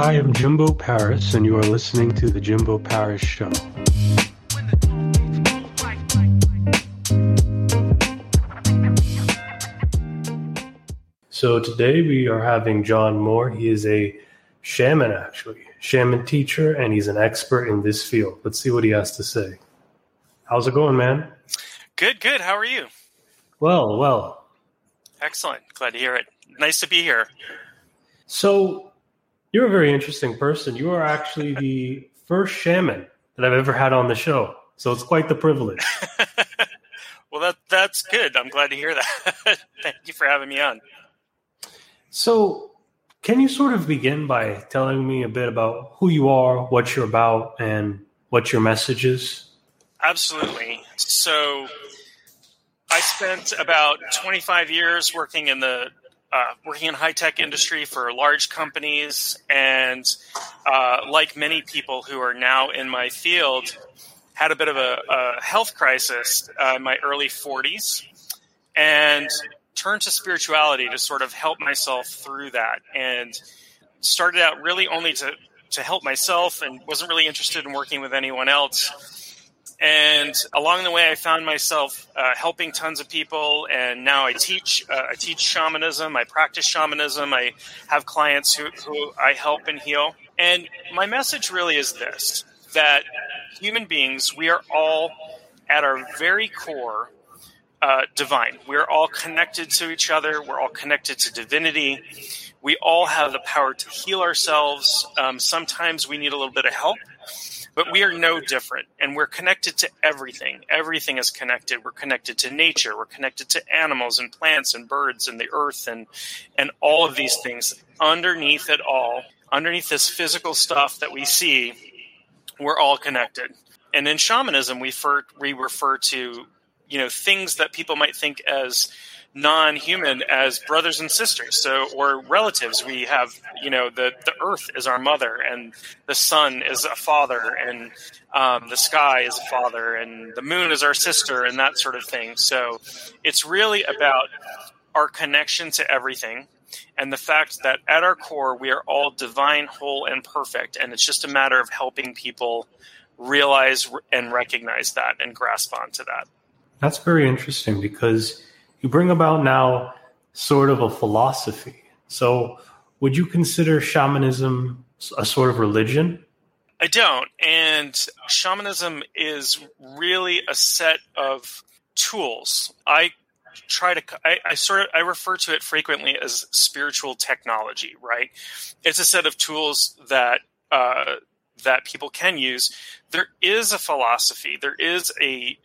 Hi, I'm Jimbo Paris, and you are listening to The Jimbo Paris Show. So today we are having John Moore. He is a shaman, actually, shaman teacher, and he's an expert in this field. Let's see what he has to say. How's it going, man? Good, good. How are you? Well, well. Excellent. Glad to hear it. Nice to be here. So, you're a very interesting person. You are actually the first shaman that I've ever had on the show. So, it's quite the privilege. well, that that's good. I'm glad to hear that. Thank you for having me on. So, can you sort of begin by telling me a bit about who you are, what you're about, and what your message is? Absolutely. So, I spent about 25 years working in the uh, working in high tech industry for large companies, and uh, like many people who are now in my field, had a bit of a, a health crisis uh, in my early 40s, and turned to spirituality to sort of help myself through that and started out really only to to help myself and wasn't really interested in working with anyone else and along the way i found myself uh, helping tons of people and now i teach uh, i teach shamanism i practice shamanism i have clients who, who i help and heal and my message really is this that human beings we are all at our very core uh, divine. We're all connected to each other. We're all connected to divinity. We all have the power to heal ourselves. Um, sometimes we need a little bit of help, but we are no different. And we're connected to everything. Everything is connected. We're connected to nature. We're connected to animals and plants and birds and the earth and, and all of these things. Underneath it all, underneath this physical stuff that we see, we're all connected. And in shamanism, we refer, we refer to you know things that people might think as non-human as brothers and sisters. So or relatives. We have you know the the earth is our mother and the sun is a father and um, the sky is a father and the moon is our sister and that sort of thing. So it's really about our connection to everything and the fact that at our core we are all divine whole and perfect and it's just a matter of helping people realize and recognize that and grasp onto that. That's very interesting because you bring about now sort of a philosophy. So, would you consider shamanism a sort of religion? I don't. And shamanism is really a set of tools. I try to I, I, sort of I refer to it frequently as spiritual technology, right? It's a set of tools that uh, that people can use. There is a philosophy. There is a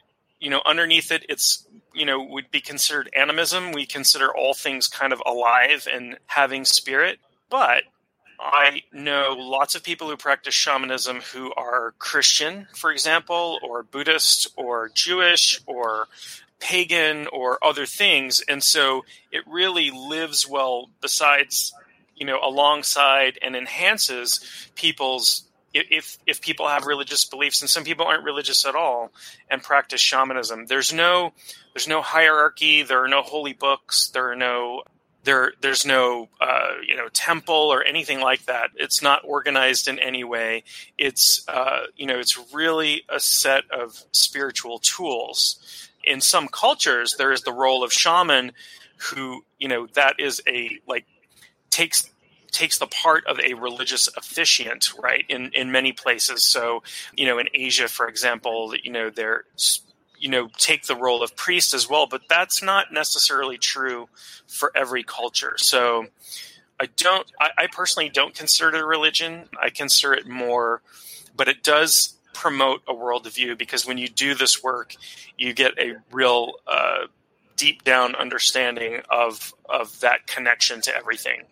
you know, underneath it, it's you know would be considered animism. We consider all things kind of alive and having spirit, but I know lots of people who practice shamanism who are Christian, for example, or Buddhist, or Jewish, or pagan, or other things, and so it really lives well besides, you know, alongside and enhances people's if if people have religious beliefs and some people aren't religious at all and practice shamanism there's no there's no hierarchy there are no holy books there are no there there's no uh, you know temple or anything like that. It's not organized in any way. It's uh, you know it's really a set of spiritual tools. In some cultures there is the role of shaman who you know that is a like takes takes the part of a religious officiant, right? In in many places. So, you know, in Asia, for example, you know, they're you know take the role of priest as well, but that's not necessarily true for every culture. So, I don't. I, I personally don't consider it a religion. I consider it more, but it does promote a worldview because when you do this work, you get a real uh, deep down understanding of of that connection to everything.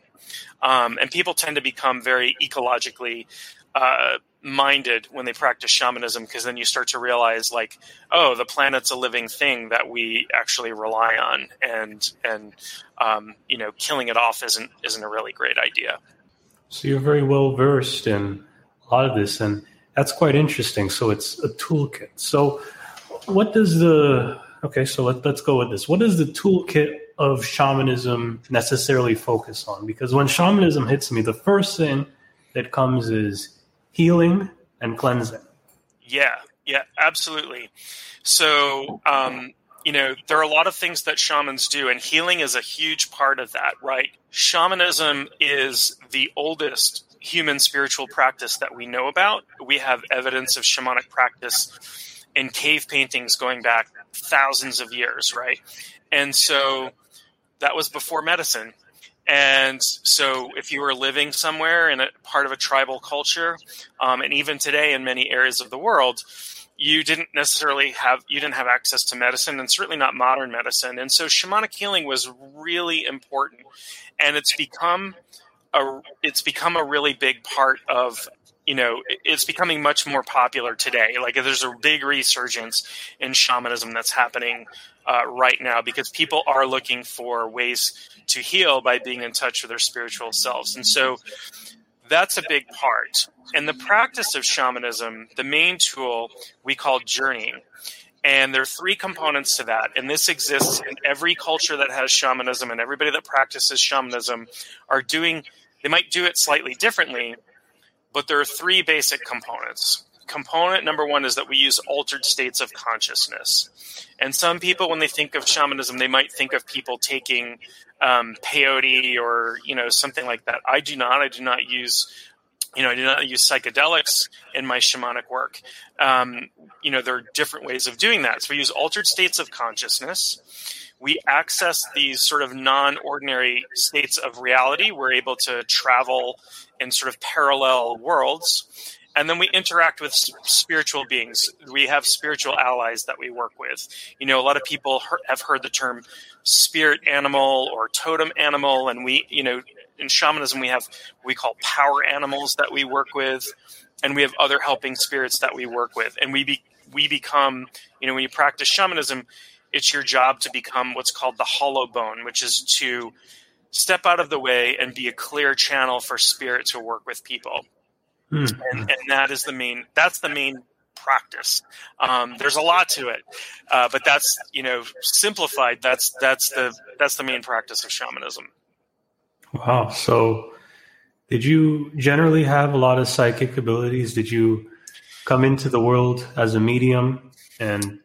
Um, and people tend to become very ecologically uh, minded when they practice shamanism because then you start to realize like oh the planet's a living thing that we actually rely on and and um, you know killing it off isn't isn't a really great idea. So you're very well versed in a lot of this and that's quite interesting. So it's a toolkit. So what does the okay so let, let's go with this. What does the toolkit of shamanism necessarily focus on? Because when shamanism hits me, the first thing that comes is healing and cleansing. Yeah, yeah, absolutely. So, um, you know, there are a lot of things that shamans do, and healing is a huge part of that, right? Shamanism is the oldest human spiritual practice that we know about. We have evidence of shamanic practice in cave paintings going back thousands of years, right? And so that was before medicine. And so, if you were living somewhere in a part of a tribal culture, um, and even today in many areas of the world, you didn't necessarily have you didn't have access to medicine, and certainly not modern medicine. And so, shamanic healing was really important, and it's become a it's become a really big part of you know it's becoming much more popular today like there's a big resurgence in shamanism that's happening uh, right now because people are looking for ways to heal by being in touch with their spiritual selves and so that's a big part and the practice of shamanism the main tool we call journeying and there are three components to that. And this exists in every culture that has shamanism, and everybody that practices shamanism are doing they might do it slightly differently, but there are three basic components. Component number one is that we use altered states of consciousness. And some people, when they think of shamanism, they might think of people taking um, peyote or you know something like that. I do not. I do not use you know, I do not use psychedelics in my shamanic work. Um, you know, there are different ways of doing that. So we use altered states of consciousness we access these sort of non ordinary states of reality. We're able to travel in sort of parallel worlds. And then we interact with spiritual beings. We have spiritual allies that we work with. You know, a lot of people have heard the term spirit animal or totem animal. And we, you know, in shamanism, we have what we call power animals that we work with. And we have other helping spirits that we work with. And we, be, we become, you know, when you practice shamanism, it's your job to become what's called the hollow bone, which is to step out of the way and be a clear channel for spirit to work with people. Mm. And, and, that is the main. That's the main practice. Um, there's a lot to it, uh, but that's you know simplified. That's that's the that's the main practice of shamanism. Wow. So, did you generally have a lot of psychic abilities? Did you come into the world as a medium and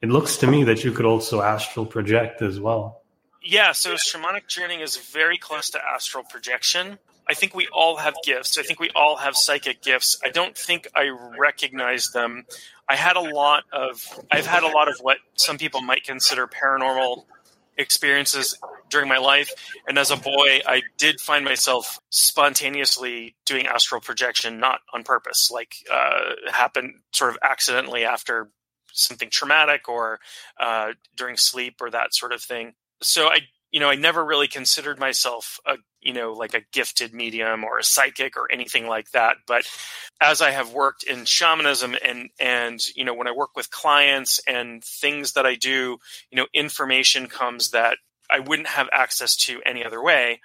it looks to me that you could also astral project as well. Yeah, so shamanic journeying is very close to astral projection. I think we all have gifts. I think we all have psychic gifts. I don't think I recognize them. I had a lot of I've had a lot of what some people might consider paranormal experiences during my life and as a boy I did find myself spontaneously doing astral projection not on purpose like uh happened sort of accidentally after something traumatic or uh, during sleep or that sort of thing. So I, you know, I never really considered myself a, you know, like a gifted medium or a psychic or anything like that. But as I have worked in shamanism and, and, you know, when I work with clients and things that I do, you know, information comes that I wouldn't have access to any other way.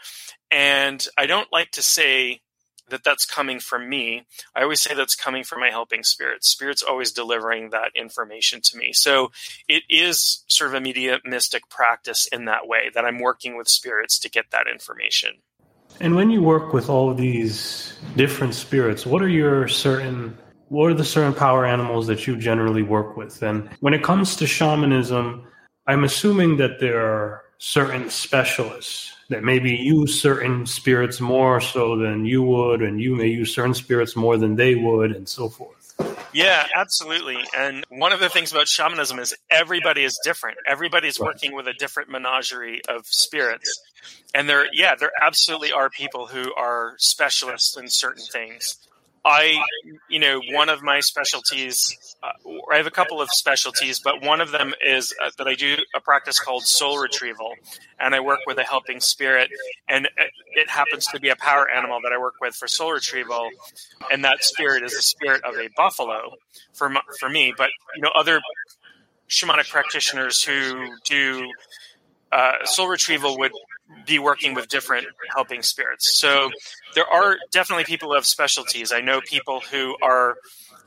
And I don't like to say that that's coming from me. I always say that's coming from my helping spirit. Spirit's always delivering that information to me. So it is sort of a mediumistic practice in that way that I'm working with spirits to get that information. And when you work with all of these different spirits, what are your certain what are the certain power animals that you generally work with? And when it comes to shamanism, I'm assuming that there are certain specialists that maybe use certain spirits more so than you would, and you may use certain spirits more than they would, and so forth. Yeah, absolutely. And one of the things about shamanism is everybody is different. Everybody's working with a different menagerie of spirits. And there, yeah, there absolutely are people who are specialists in certain things. I, you know, one of my specialties, uh, I have a couple of specialties, but one of them is uh, that I do a practice called soul retrieval, and I work with a helping spirit, and it happens to be a power animal that I work with for soul retrieval, and that spirit is the spirit of a buffalo for for me. But you know, other shamanic practitioners who do uh, soul retrieval would be working with different helping spirits. So there are definitely people who have specialties. I know people who are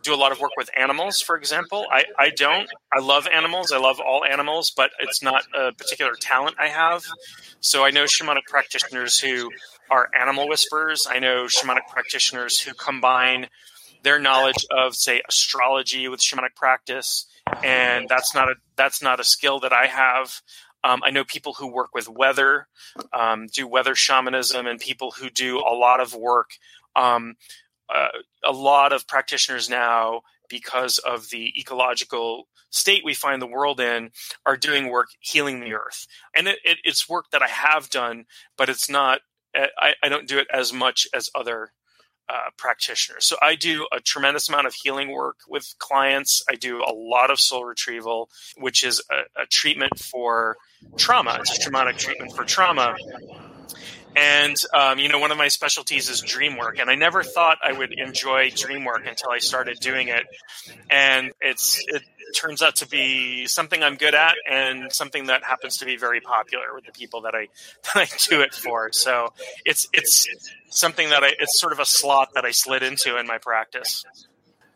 do a lot of work with animals, for example. I, I don't. I love animals. I love all animals, but it's not a particular talent I have. So I know shamanic practitioners who are animal whisperers. I know shamanic practitioners who combine their knowledge of, say, astrology with shamanic practice, and that's not a that's not a skill that I have. Um, I know people who work with weather, um, do weather shamanism, and people who do a lot of work. Um, uh, a lot of practitioners now, because of the ecological state we find the world in, are doing work healing the earth, and it, it, it's work that I have done, but it's not. I, I don't do it as much as other uh, practitioners. So I do a tremendous amount of healing work with clients. I do a lot of soul retrieval, which is a, a treatment for trauma. It's a traumatic treatment for trauma. And um, you know, one of my specialties is dream work, and I never thought I would enjoy dream work until I started doing it. And it's it turns out to be something I'm good at, and something that happens to be very popular with the people that I that I do it for. So it's it's something that I it's sort of a slot that I slid into in my practice.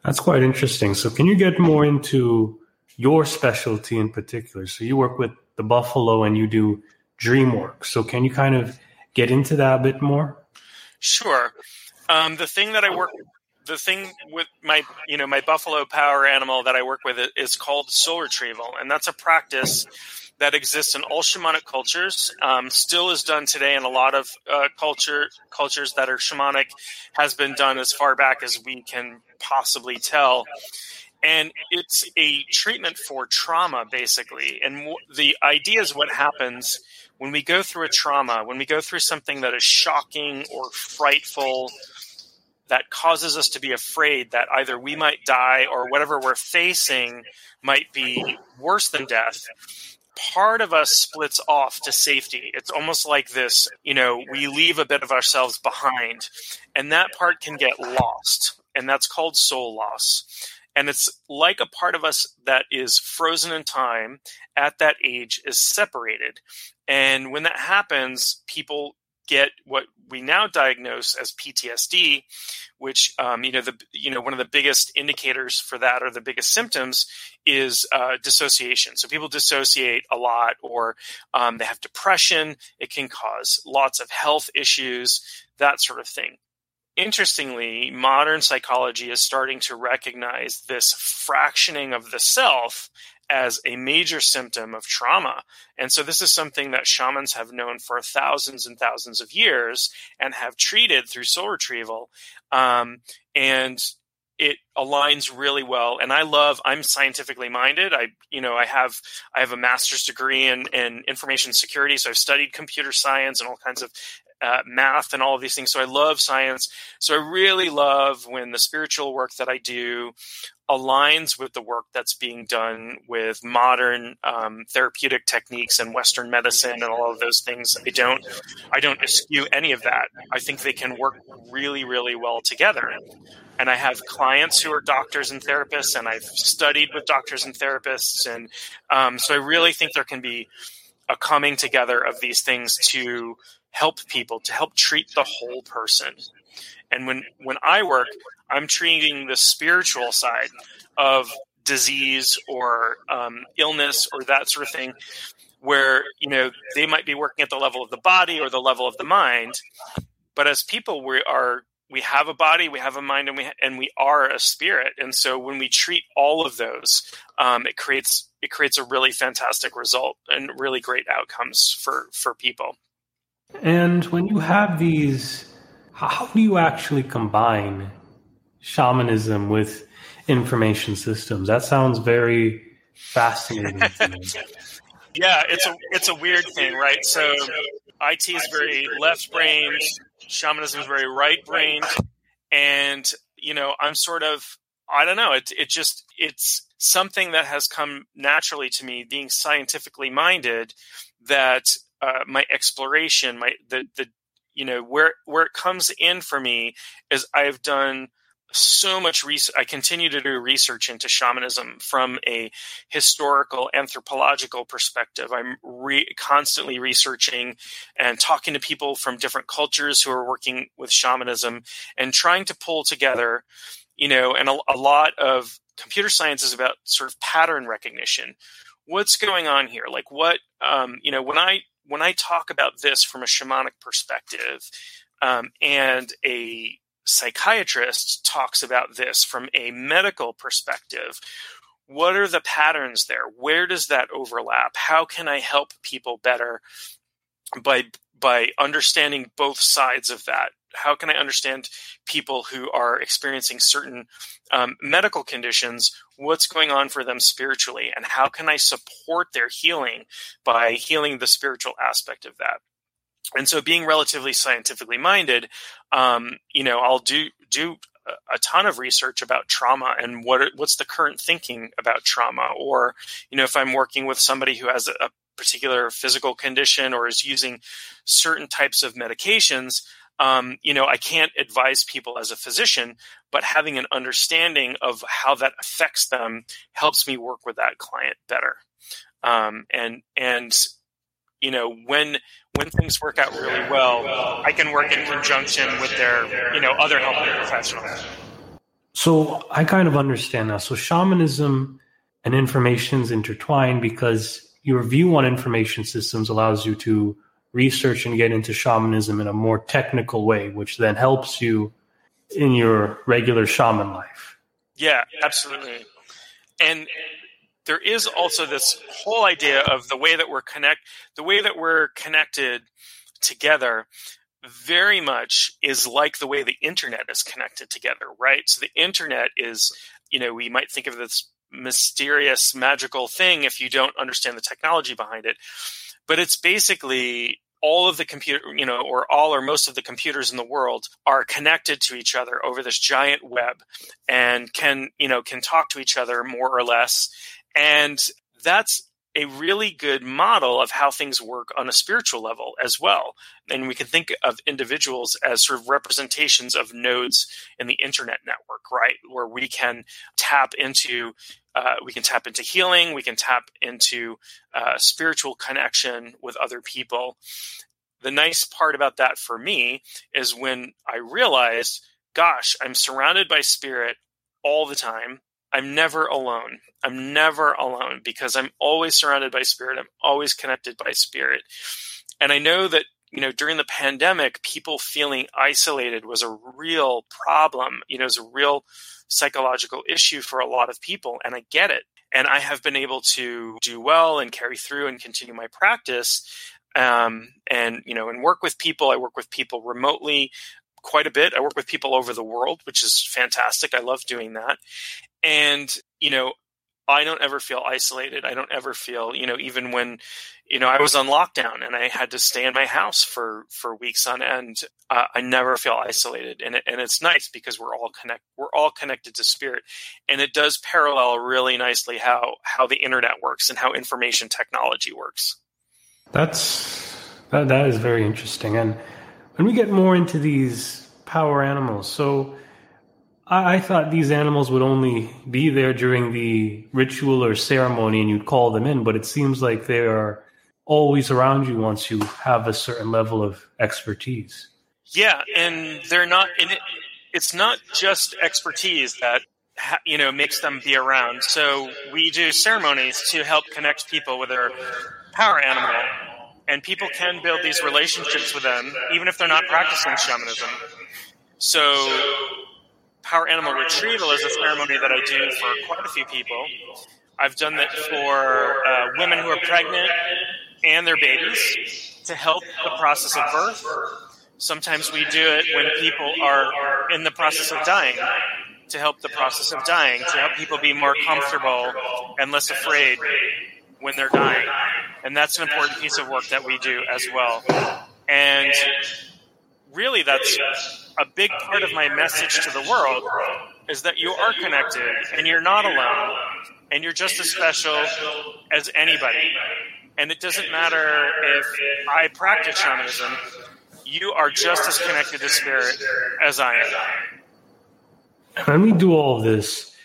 That's quite interesting. So can you get more into your specialty in particular? So you work with the buffalo and you do dream work. So can you kind of get into that a bit more? Sure. Um, the thing that I work, the thing with my, you know, my buffalo power animal that I work with is called soul retrieval, and that's a practice that exists in all shamanic cultures. Um, still is done today in a lot of uh, culture cultures that are shamanic. Has been done as far back as we can possibly tell. And it's a treatment for trauma, basically. And w- the idea is what happens when we go through a trauma, when we go through something that is shocking or frightful, that causes us to be afraid that either we might die or whatever we're facing might be worse than death, part of us splits off to safety. It's almost like this, you know, we leave a bit of ourselves behind, and that part can get lost, and that's called soul loss. And it's like a part of us that is frozen in time at that age is separated. And when that happens, people get what we now diagnose as PTSD, which um, you know the you know one of the biggest indicators for that or the biggest symptoms is uh, dissociation. So people dissociate a lot, or um, they have depression. It can cause lots of health issues, that sort of thing interestingly, modern psychology is starting to recognize this fractioning of the self as a major symptom of trauma. And so this is something that shamans have known for thousands and thousands of years and have treated through soul retrieval. Um, and it aligns really well and i love i'm scientifically minded i you know i have i have a master's degree in, in information security so i've studied computer science and all kinds of uh, math and all of these things. So I love science. So I really love when the spiritual work that I do aligns with the work that's being done with modern um, therapeutic techniques and Western medicine and all of those things. I don't, I don't eschew any of that. I think they can work really, really well together. And I have clients who are doctors and therapists, and I've studied with doctors and therapists, and um, so I really think there can be a coming together of these things to help people, to help treat the whole person. And when when I work, I'm treating the spiritual side of disease or um, illness or that sort of thing, where you know they might be working at the level of the body or the level of the mind, but as people, we are we have a body, we have a mind, and we and we are a spirit. And so when we treat all of those, um, it creates it creates a really fantastic result and really great outcomes for for people. And when you have these, how do you actually combine shamanism with information systems? That sounds very fascinating yeah, it's a it's a weird thing, right? So IT is very left brained, shamanism is very right brained, and you know, I'm sort of I don't know, it it just it's something that has come naturally to me being scientifically minded that uh, my exploration, my the the you know where where it comes in for me is I've done so much research. I continue to do research into shamanism from a historical anthropological perspective. I'm re- constantly researching and talking to people from different cultures who are working with shamanism and trying to pull together you know, and a, a lot of computer science is about sort of pattern recognition. What's going on here? Like what, um, you know, when I when I talk about this from a shamanic perspective, um, and a psychiatrist talks about this from a medical perspective, what are the patterns there? Where does that overlap? How can I help people better by by understanding both sides of that? How can I understand people who are experiencing certain um, medical conditions? What's going on for them spiritually, and how can I support their healing by healing the spiritual aspect of that? And so, being relatively scientifically minded, um, you know, I'll do do a ton of research about trauma and what what's the current thinking about trauma or you know if i'm working with somebody who has a particular physical condition or is using certain types of medications um, you know i can't advise people as a physician but having an understanding of how that affects them helps me work with that client better um, and and you know when when things work out really well, I can work in conjunction with their, you know, other healthcare professionals. So I kind of understand now. So shamanism and information is intertwined because your view on information systems allows you to research and get into shamanism in a more technical way, which then helps you in your regular shaman life. Yeah, absolutely. And there is also this whole idea of the way that we're connect the way that we're connected together very much is like the way the internet is connected together right so the internet is you know we might think of this mysterious magical thing if you don't understand the technology behind it but it's basically all of the computer you know or all or most of the computers in the world are connected to each other over this giant web and can you know can talk to each other more or less and that's a really good model of how things work on a spiritual level as well. And we can think of individuals as sort of representations of nodes in the internet network, right? Where we can tap into uh, we can tap into healing, we can tap into uh, spiritual connection with other people. The nice part about that for me is when I realized, gosh, I'm surrounded by spirit all the time. I'm never alone. I'm never alone because I'm always surrounded by spirit. I'm always connected by spirit. And I know that, you know, during the pandemic, people feeling isolated was a real problem, you know, it was a real psychological issue for a lot of people. And I get it. And I have been able to do well and carry through and continue my practice um, and you know and work with people i work with people remotely quite a bit i work with people over the world which is fantastic i love doing that and you know i don't ever feel isolated. I don't ever feel you know even when you know i was on lockdown and i had to stay in my house for for weeks on end uh, i never feel isolated. And, it, and it's nice because we're all connect we're all connected to spirit. And it does parallel really nicely how how the internet works and how information technology works. That's that, that is very interesting. And when we get more into these power animals so I, I thought these animals would only be there during the ritual or ceremony and you'd call them in, but it seems like they are always around you once you have a certain level of expertise. Yeah, and they're not in it. It's not just expertise that you know makes them be around. So we do ceremonies to help connect people with their power animal, and people can build these relationships with them even if they're not practicing shamanism. So power animal retrieval is a ceremony that I do for quite a few people. I've done that for uh, women who are pregnant and their babies to help the process of birth. Sometimes we do it when people are in the process of dying to help the process of dying, to help people be more comfortable and less afraid when they're dying. And that's an important piece of work that we do as well. And really, that's a big part of my message to the world is that you are connected and you're not alone and you're just as special as anybody. And it doesn't matter if I practice shamanism, you are just as connected to spirit as I am. When we do all this,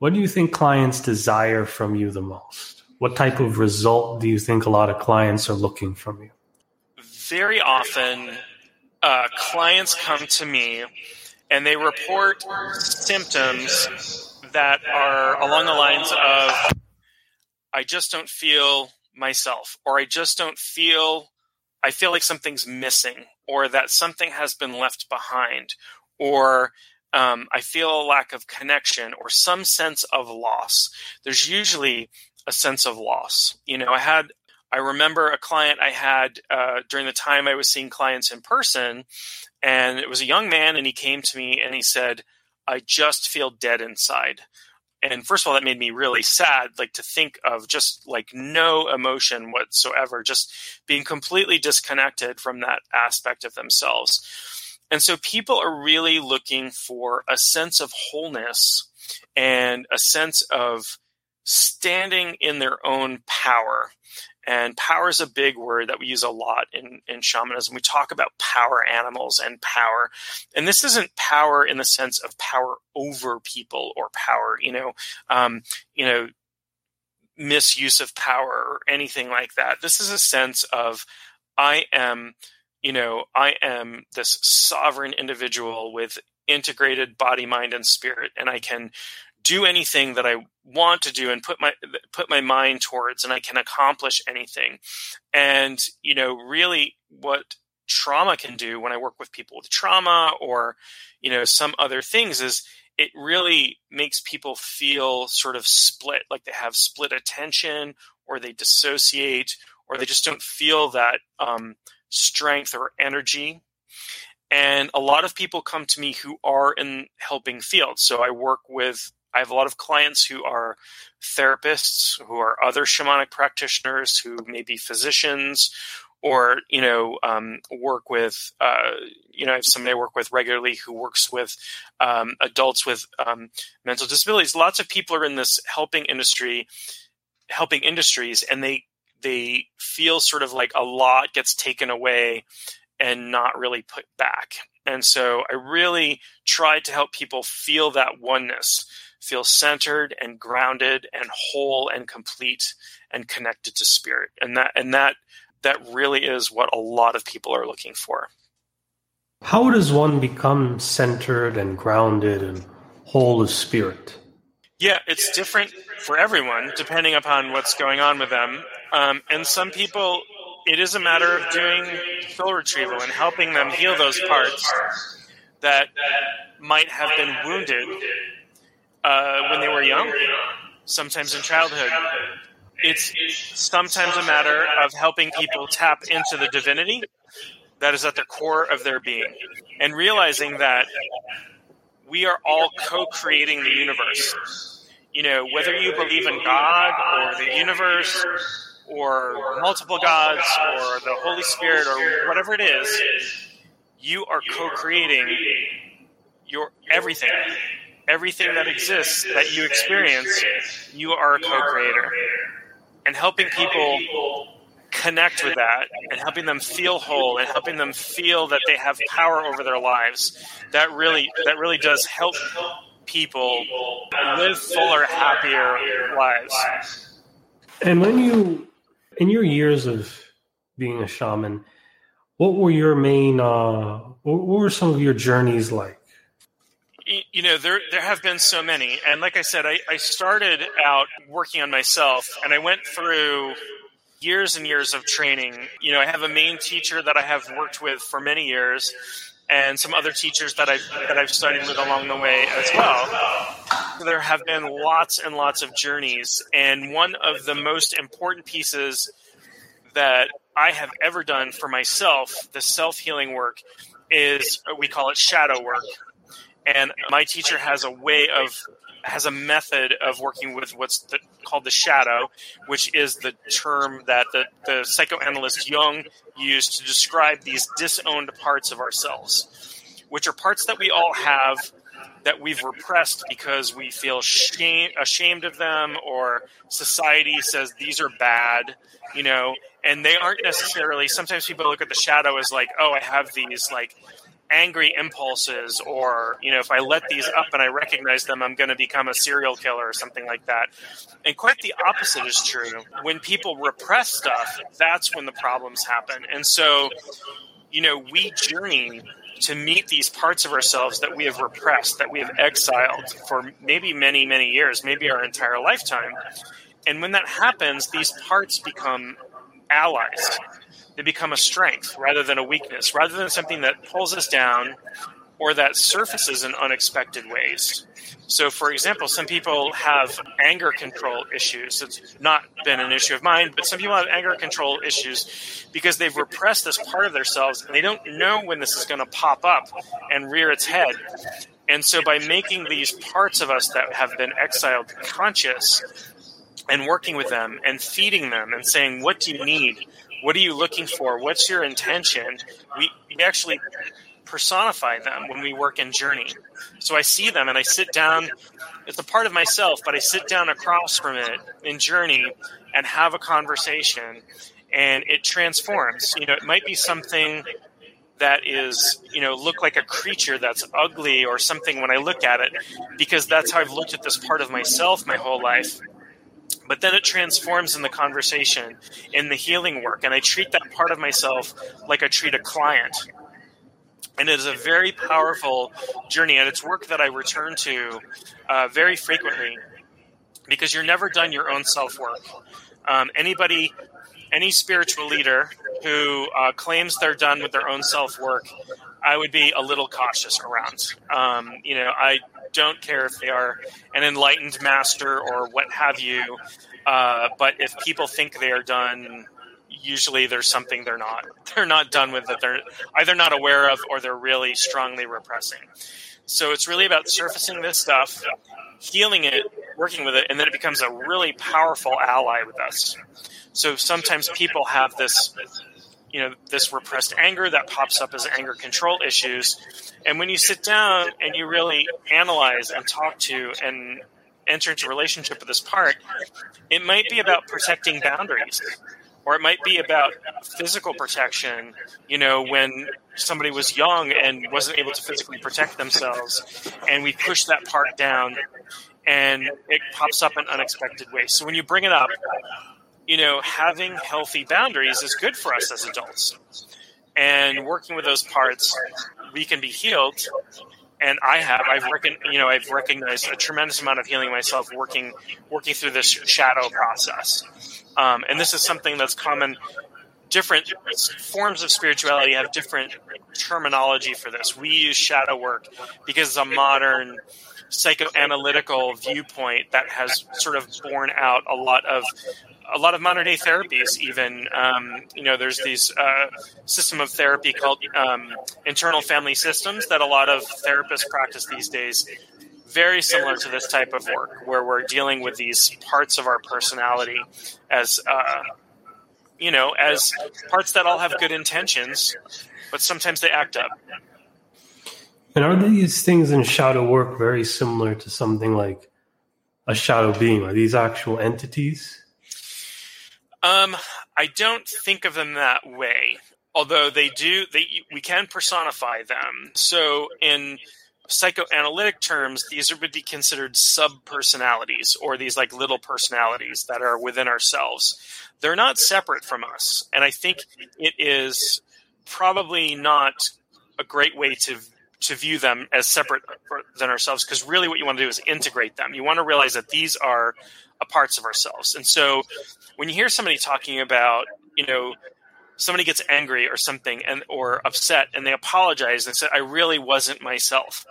what do you think clients desire from you the most? What type of result do you think a lot of clients are looking from you? Very often, uh, clients come to me and they report symptoms that are along the lines of I just don't feel myself, or I just don't feel, I feel like something's missing, or that something has been left behind, or um, I feel a lack of connection, or some sense of loss. There's usually a sense of loss. You know, I had, I remember a client I had uh, during the time I was seeing clients in person, and it was a young man, and he came to me and he said, I just feel dead inside. And first of all that made me really sad like to think of just like no emotion whatsoever just being completely disconnected from that aspect of themselves. And so people are really looking for a sense of wholeness and a sense of standing in their own power and power is a big word that we use a lot in, in shamanism. We talk about power animals and power. And this isn't power in the sense of power over people or power, you know, um, you know, misuse of power or anything like that. This is a sense of I am, you know, I am this sovereign individual with integrated body, mind, and spirit, and I can do anything that I want to do and put my put my mind towards and I can accomplish anything. And you know, really what trauma can do when I work with people with trauma or you know some other things is it really makes people feel sort of split like they have split attention or they dissociate or they just don't feel that um, strength or energy and a lot of people come to me who are in helping fields so i work with I have a lot of clients who are therapists, who are other shamanic practitioners, who may be physicians, or you know um, work with uh, you know I have somebody I work with regularly who works with um, adults with um, mental disabilities. Lots of people are in this helping industry, helping industries, and they they feel sort of like a lot gets taken away and not really put back. And so I really tried to help people feel that oneness feel centered and grounded and whole and complete and connected to spirit. And that and that that really is what a lot of people are looking for. How does one become centered and grounded and whole of spirit? Yeah, it's different for everyone depending upon what's going on with them. Um, and some people, it is a matter of doing soul retrieval and helping them heal those parts that might have been wounded uh, when they were young, sometimes in childhood. It's sometimes a matter of helping people tap into the divinity that is at the core of their being and realizing that we are all co creating the universe. You know, whether you believe in God or the universe or multiple gods or the Holy Spirit or whatever it is, you are co creating your everything everything that exists that you experience, you are a co creator. And helping people connect with that and helping them feel whole and helping them feel that they have power over their lives that really that really does help people live fuller happier lives and when you in your years of being a shaman what were your main uh what were some of your journeys like you know there there have been so many. And like i said I, I started out working on myself and i went through years and years of training. You know i have a main teacher that i have worked with for many years and some other teachers that i've that i've studied with along the way as well. There have been lots and lots of journeys and one of the most important pieces that i have ever done for myself the self-healing work is we call it shadow work and my teacher has a way of has a method of working with what's the, called the shadow, which is the term that the, the psychoanalyst Jung used to describe these disowned parts of ourselves, which are parts that we all have that we've repressed because we feel shame, ashamed of them or society says these are bad, you know, and they aren't necessarily, sometimes people look at the shadow as like, oh, I have these like angry impulses or you know if i let these up and i recognize them i'm going to become a serial killer or something like that and quite the opposite is true when people repress stuff that's when the problems happen and so you know, we journey to meet these parts of ourselves that we have repressed, that we have exiled for maybe many, many years, maybe our entire lifetime. And when that happens, these parts become allies. They become a strength rather than a weakness, rather than something that pulls us down or that surfaces in unexpected ways. So, for example, some people have anger control issues. It's not been an issue of mine, but some people have anger control issues because they've repressed this part of themselves and they don't know when this is going to pop up and rear its head. And so, by making these parts of us that have been exiled conscious and working with them and feeding them and saying, What do you need? What are you looking for? What's your intention? We, we actually personify them when we work in Journey. So I see them and I sit down. It's a part of myself, but I sit down across from it in Journey and have a conversation, and it transforms. You know, it might be something that is, you know, look like a creature that's ugly or something when I look at it, because that's how I've looked at this part of myself my whole life. But then it transforms in the conversation, in the healing work, and I treat that part of myself like I treat a client. And it is a very powerful journey and it's work that i return to uh, very frequently because you're never done your own self-work. Um, anybody any spiritual leader who uh, claims they're done with their own self-work i would be a little cautious around. Um, you know i don't care if they are an enlightened master or what have you uh, but if people think they are done usually there's something they're not they're not done with that they're either not aware of or they're really strongly repressing. So it's really about surfacing this stuff, healing it, working with it, and then it becomes a really powerful ally with us. So sometimes people have this you know this repressed anger that pops up as anger control issues and when you sit down and you really analyze and talk to and enter into a relationship with this part it might be about protecting boundaries or it might be about physical protection. You know, when somebody was young and wasn't able to physically protect themselves, and we push that part down, and it pops up in unexpected ways. So when you bring it up, you know, having healthy boundaries is good for us as adults, and working with those parts, we can be healed. And I have, I've you know, I've recognized a tremendous amount of healing myself working, working through this shadow process um, and this is something that's common. Different forms of spirituality have different terminology for this. We use shadow work because it's a modern psychoanalytical viewpoint that has sort of borne out a lot of a lot of modern day therapies even. Um, you know there's these uh, system of therapy called um, internal family systems that a lot of therapists practice these days. Very similar to this type of work where we're dealing with these parts of our personality as uh, you know as parts that all have good intentions but sometimes they act up. And are these things in shadow work very similar to something like a shadow being? Are these actual entities um i don't think of them that way although they do they we can personify them so in psychoanalytic terms, these would be considered sub personalities or these like little personalities that are within ourselves. They're not separate from us. And I think it is probably not a great way to to view them as separate than ourselves because really what you want to do is integrate them. You want to realize that these are Uh, parts of ourselves. And so when you hear somebody talking about, you know, somebody gets angry or something and or upset and they apologize and say i really wasn't myself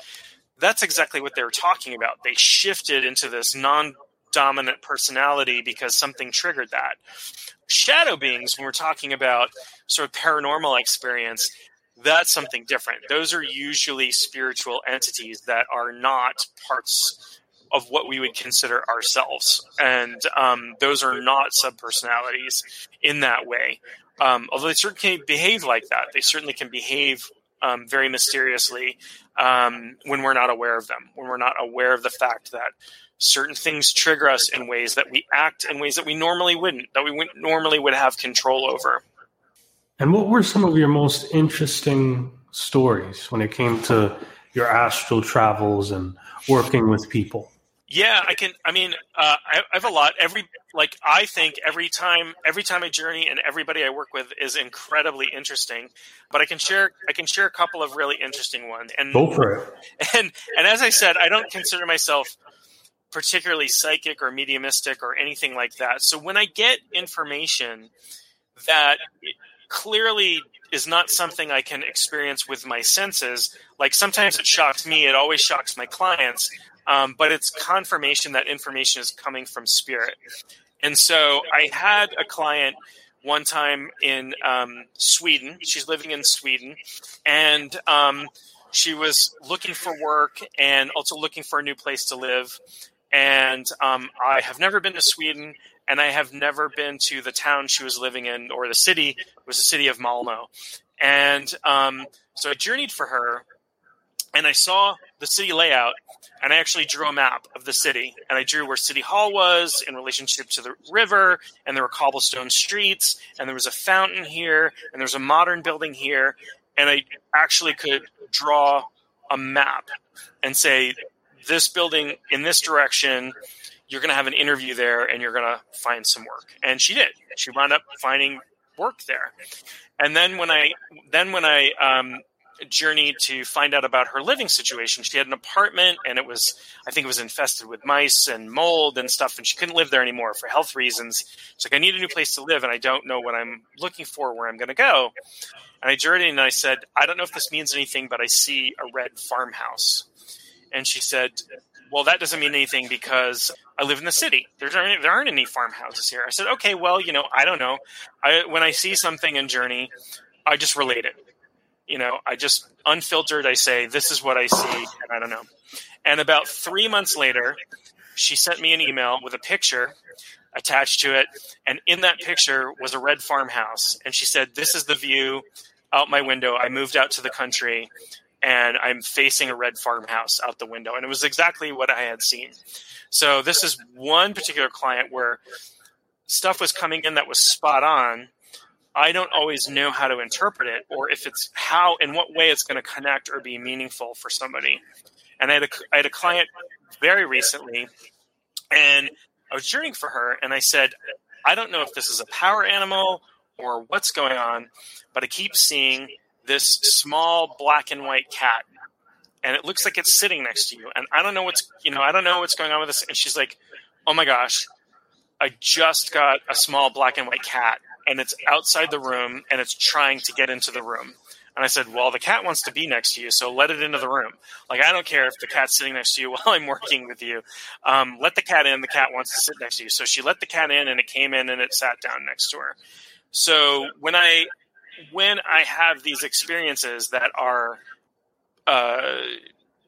that's exactly what they were talking about. They shifted into this non-dominant personality because something triggered that. Shadow beings when we're talking about sort of paranormal experience that's something different. Those are usually spiritual entities that are not parts of what we would consider ourselves and um, those are not subpersonalities in that way um, although they certainly can behave like that, they certainly can behave um, very mysteriously um, when we're not aware of them, when we're not aware of the fact that certain things trigger us in ways that we act in ways that we normally wouldn't, that we wouldn't normally would have control over. And what were some of your most interesting stories when it came to your astral travels and working with people? Yeah, I can. I mean, uh, I, I, have a lot. Every like, I think every time, every time I journey, and everybody I work with is incredibly interesting. But I can share, I can share a couple of really interesting ones. And go for it. And and as I said, I don't consider myself particularly psychic or mediumistic or anything like that. So when I get information that clearly is not something I can experience with my senses. Like sometimes it shocks me, it always shocks my clients, um, but it's confirmation that information is coming from spirit. And so I had a client one time in um, Sweden. She's living in Sweden, and um, she was looking for work and also looking for a new place to live. And um, I have never been to Sweden, and I have never been to the town she was living in or the city. It was the city of Malmo, and um, so I journeyed for her, and I saw the city layout, and I actually drew a map of the city, and I drew where City Hall was in relationship to the river, and there were cobblestone streets, and there was a fountain here, and there's a modern building here, and I actually could draw a map and say this building in this direction you're going to have an interview there and you're going to find some work. And she did. She wound up finding work there. And then when i then when i um, journey to find out about her living situation. She had an apartment and it was, I think it was infested with mice and mold and stuff, and she couldn't live there anymore for health reasons. It's like, I need a new place to live and I don't know what I'm looking for, where I'm going to go. And I journeyed and I said, I don't know if this means anything, but I see a red farmhouse. And she said, Well, that doesn't mean anything because I live in the city. There's there aren't any farmhouses here. I said, Okay, well, you know, I don't know. I, when I see something in Journey, I just relate it you know, I just unfiltered, I say, this is what I see, and I don't know. And about three months later, she sent me an email with a picture attached to it. And in that picture was a red farmhouse. And she said, This is the view out my window. I moved out to the country and I'm facing a red farmhouse out the window. And it was exactly what I had seen. So this is one particular client where stuff was coming in that was spot on I don't always know how to interpret it or if it's how, in what way it's going to connect or be meaningful for somebody. And I had a, I had a client very recently, and I was journeying for her, and I said, I don't know if this is a power animal or what's going on, but I keep seeing this small black and white cat, and it looks like it's sitting next to you, and I don't know what's you know I don't know what's going on with this. And she's like, "Oh my gosh, I just got a small black and white cat, and it's outside the room and it's trying to get into the room. And I said, Well, the cat wants to be next to you, so let it into the room. Like, I don't care if the cat's sitting next to you while I'm working with you. Um, let the cat in. The cat wants to sit next to you. So she let the cat in and it came in and it sat down next to her. So when I when I have these experiences that are uh,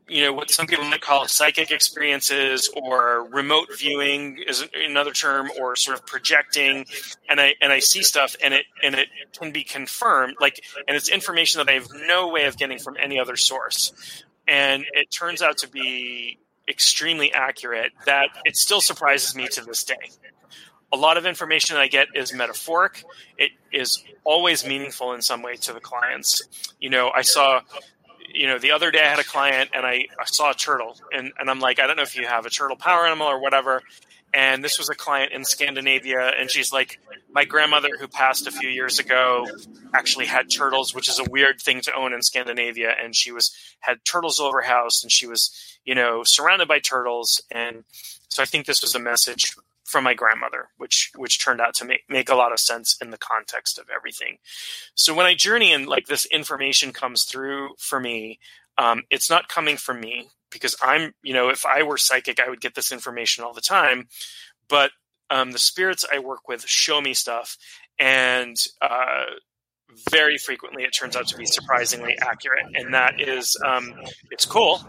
you know what some people might call psychic experiences or remote viewing is another term or sort of projecting and i and i see stuff and it and it can be confirmed like and it's information that i have no way of getting from any other source and it turns out to be extremely accurate that it still surprises me to this day a lot of information that I get is metaphoric. It is always meaningful in some way to the clients. You know, I saw you know, the other day I had a client and I, I saw a turtle and, and I'm like, I don't know if you have a turtle power animal or whatever. And this was a client in Scandinavia, and she's like, my grandmother who passed a few years ago actually had turtles, which is a weird thing to own in Scandinavia. And she was had turtles all over her house, and she was, you know, surrounded by turtles. And so I think this was a message from my grandmother, which which turned out to make, make a lot of sense in the context of everything. So when I journey and like this information comes through for me, um, it's not coming from me because I'm, you know, if I were psychic, I would get this information all the time. But um, the spirits I work with show me stuff, and uh, very frequently it turns out to be surprisingly accurate and that is um, it's cool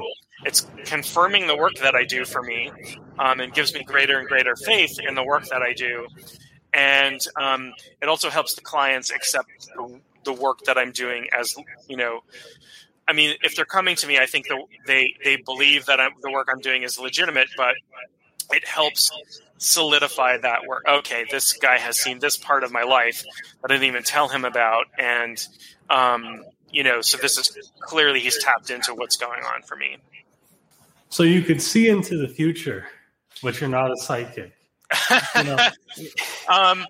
it's confirming the work that i do for me um, and gives me greater and greater faith in the work that i do and um, it also helps the clients accept the, the, work that i'm doing as you know i mean if they're coming to me i think the, they they believe that I'm, the work i'm doing is legitimate but it helps solidify that work. Okay, this guy has seen this part of my life that I didn't even tell him about, and um, you know, so this is clearly he's tapped into what's going on for me. So you could see into the future. but you're not a psychic. You know? um,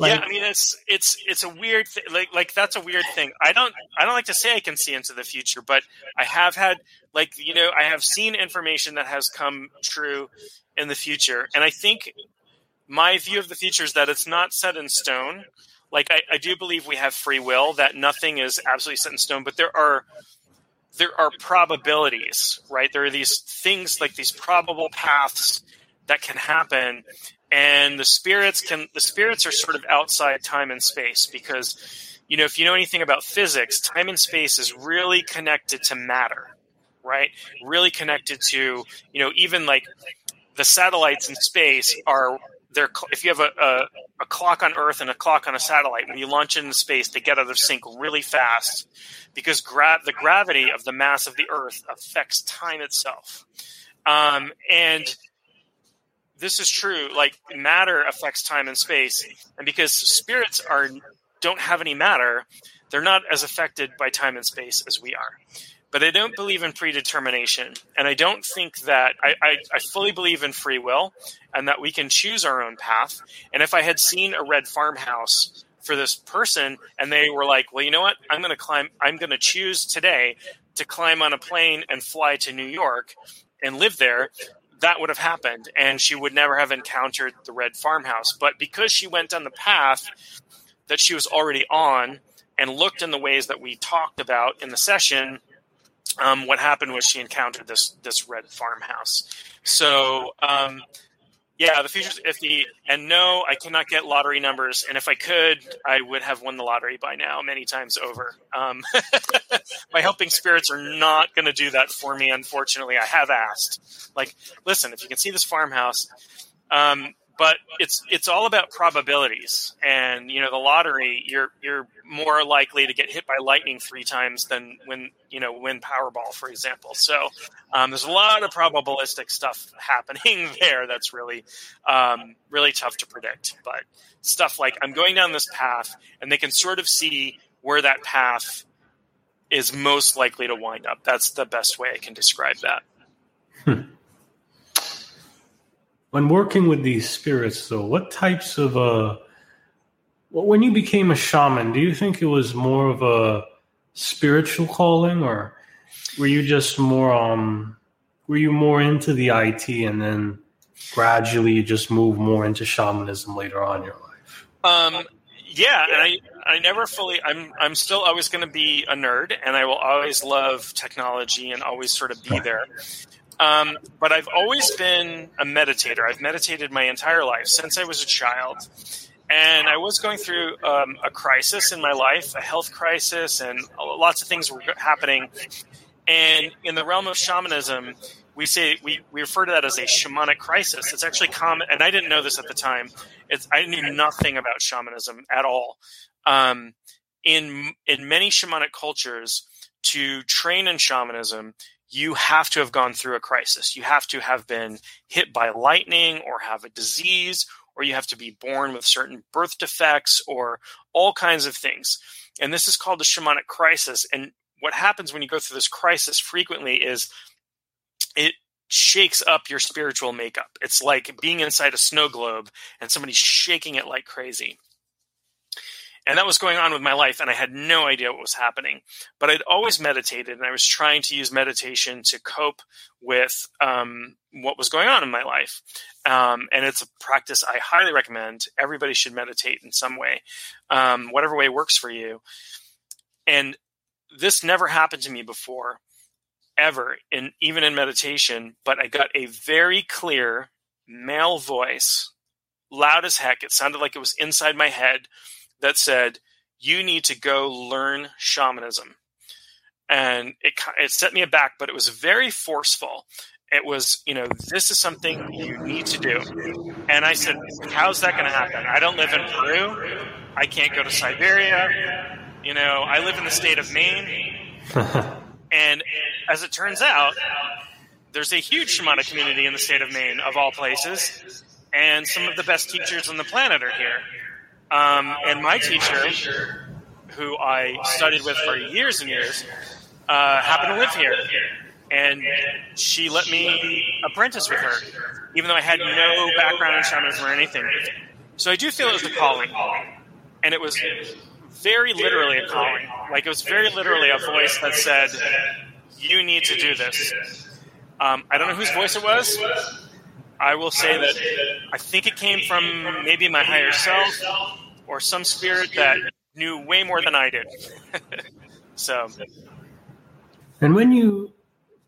like, yeah, I mean it's it's it's a weird thing. Like like that's a weird thing. I don't I don't like to say I can see into the future, but I have had like you know I have seen information that has come true in the future, and I think my view of the future is that it's not set in stone. Like I, I do believe we have free will, that nothing is absolutely set in stone, but there are there are probabilities, right? There are these things like these probable paths that can happen and the spirits can the spirits are sort of outside time and space because you know if you know anything about physics time and space is really connected to matter right really connected to you know even like the satellites in space are if you have a, a, a clock on earth and a clock on a satellite when you launch into space they get out of sync really fast because gra- the gravity of the mass of the earth affects time itself um, and this is true. Like matter affects time and space, and because spirits are don't have any matter, they're not as affected by time and space as we are. But I don't believe in predetermination, and I don't think that I, I, I fully believe in free will and that we can choose our own path. And if I had seen a red farmhouse for this person and they were like, well, you know what? I'm going to climb, I'm going to choose today to climb on a plane and fly to New York and live there, that would have happened and she would never have encountered the red farmhouse. But because she went down the path that she was already on and looked in the ways that we talked about in the session, um, what happened was she encountered this this red farmhouse. So um, yeah, the future's iffy. And no, I cannot get lottery numbers. And if I could, I would have won the lottery by now, many times over. Um, my helping spirits are not going to do that for me, unfortunately. I have asked. Like, listen, if you can see this farmhouse, um, but it's it's all about probabilities. And you know the lottery you're you're more likely to get hit by lightning three times than when you know win powerball for example. So um, there's a lot of probabilistic stuff happening there that's really um, really tough to predict. But stuff like i'm going down this path and they can sort of see where that path is most likely to wind up. That's the best way i can describe that. Hmm when working with these spirits though what types of uh when you became a shaman do you think it was more of a spiritual calling or were you just more um were you more into the IT and then gradually you just move more into shamanism later on in your life? Um yeah and i i never fully i'm i'm still always going to be a nerd and i will always love technology and always sort of be there um, but I've always been a meditator. I've meditated my entire life since I was a child. And I was going through um, a crisis in my life, a health crisis, and lots of things were happening. And in the realm of shamanism, we say we, we refer to that as a shamanic crisis. It's actually common, and I didn't know this at the time. It's, I knew nothing about shamanism at all. Um, in in many shamanic cultures, to train in shamanism, you have to have gone through a crisis. You have to have been hit by lightning or have a disease, or you have to be born with certain birth defects or all kinds of things. And this is called the shamanic crisis. And what happens when you go through this crisis frequently is it shakes up your spiritual makeup. It's like being inside a snow globe and somebody's shaking it like crazy. And that was going on with my life, and I had no idea what was happening. But I'd always meditated, and I was trying to use meditation to cope with um, what was going on in my life. Um, and it's a practice I highly recommend. Everybody should meditate in some way, um, whatever way works for you. And this never happened to me before, ever, in even in meditation. But I got a very clear male voice, loud as heck. It sounded like it was inside my head that said, you need to go learn shamanism. And it, it set me aback, but it was very forceful. It was, you know, this is something you need to do. And I said, how's that going to happen? I don't live in Peru. I can't go to Siberia. You know, I live in the state of Maine. and as it turns out, there's a huge shamanic community in the state of Maine, of all places. And some of the best teachers on the planet are here. Um, and my teacher, who I studied with for years and years, uh, happened to live here. and she let me apprentice with her, even though I had no background in shamanism or anything. So I do feel it was a calling, and it was very literally a calling. Like it was very literally a voice that said, "You need to do this." Um, I don't know whose voice it was. I will say that I think it came from maybe my higher self or some spirit that knew way more than I did. so. And when you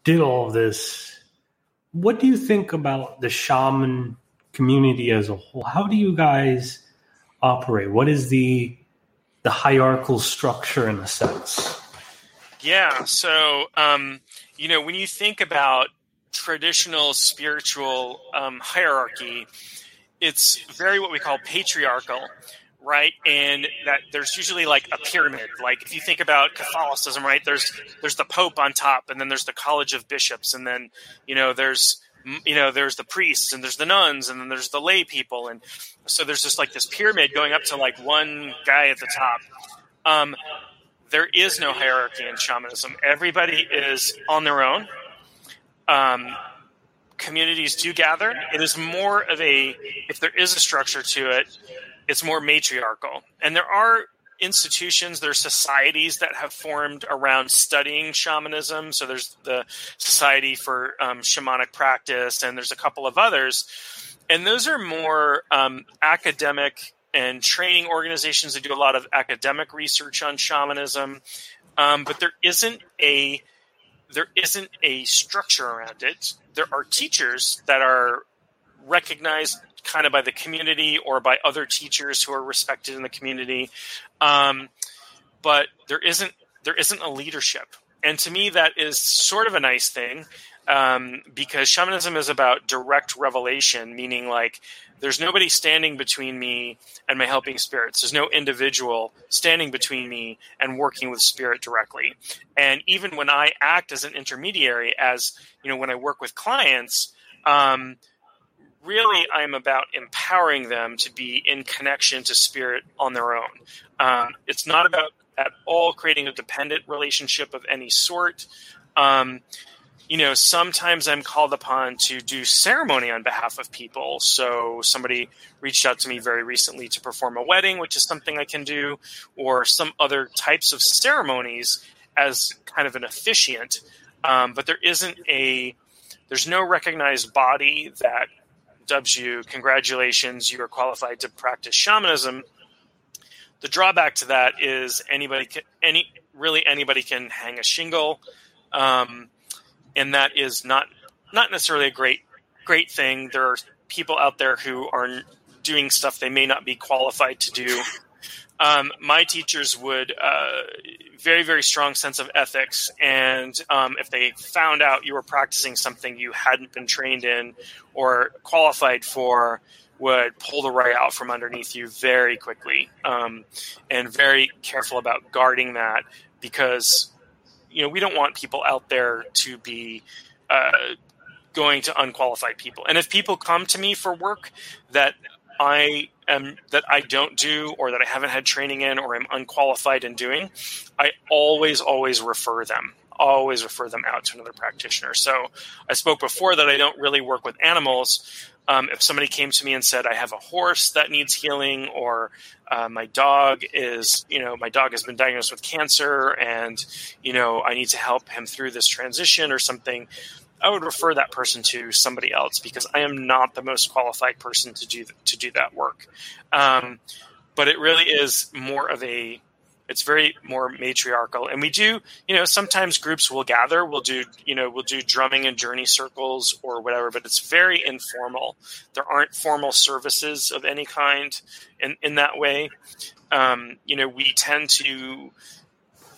did all of this, what do you think about the shaman community as a whole? How do you guys operate? What is the the hierarchical structure in a sense? Yeah, so um, you know when you think about traditional spiritual um, hierarchy, it's very what we call patriarchal right? And that there's usually like a pyramid. Like if you think about Catholicism, right? There's there's the Pope on top, and then there's the College of Bishops, and then you know there's you know there's the priests, and there's the nuns, and then there's the lay people, and so there's just like this pyramid going up to like one guy at the top. Um, there is no hierarchy in shamanism. Everybody is on their own. Um, communities do gather. It is more of a, if there is a structure to it, it's more matriarchal. And there are institutions, there are societies that have formed around studying shamanism. So there's the Society for um, Shamanic Practice, and there's a couple of others. And those are more um, academic and training organizations that do a lot of academic research on shamanism. Um, but there isn't a there isn't a structure around it. There are teachers that are recognized kind of by the community or by other teachers who are respected in the community. Um, but there isn't there isn't a leadership, and to me that is sort of a nice thing um, because shamanism is about direct revelation, meaning like there's nobody standing between me and my helping spirits. There's no individual standing between me and working with spirit directly. And even when I act as an intermediary, as you know, when I work with clients. Um, really I'm about empowering them to be in connection to spirit on their own. Um, it's not about at all creating a dependent relationship of any sort. Um, you know, sometimes I'm called upon to do ceremony on behalf of people. So somebody reached out to me very recently to perform a wedding, which is something I can do, or some other types of ceremonies as kind of an officiant. Um, but there isn't a there's no recognized body that dubs you, congratulations, you are qualified to practice shamanism. The drawback to that is anybody can, any really anybody can hang a shingle, um, and that is not not necessarily a great great thing. There are people out there who are doing stuff they may not be qualified to do. Um, my teachers would uh, very very strong sense of ethics and um, if they found out you were practicing something you hadn't been trained in or qualified for would pull the rug out from underneath you very quickly um, and very careful about guarding that because you know we don't want people out there to be uh, going to unqualified people. And if people come to me for work that I am that I don't do or that I haven't had training in or I'm unqualified in doing, I always always refer them. Always refer them out to another practitioner. So I spoke before that I don't really work with animals. Um, if somebody came to me and said I have a horse that needs healing, or uh, my dog is, you know, my dog has been diagnosed with cancer, and you know I need to help him through this transition or something, I would refer that person to somebody else because I am not the most qualified person to do to do that work. Um, but it really is more of a it's very more matriarchal. And we do you know sometimes groups will gather. We'll do you know we'll do drumming and journey circles or whatever but it's very informal. There aren't formal services of any kind in, in that way. Um, you know we tend to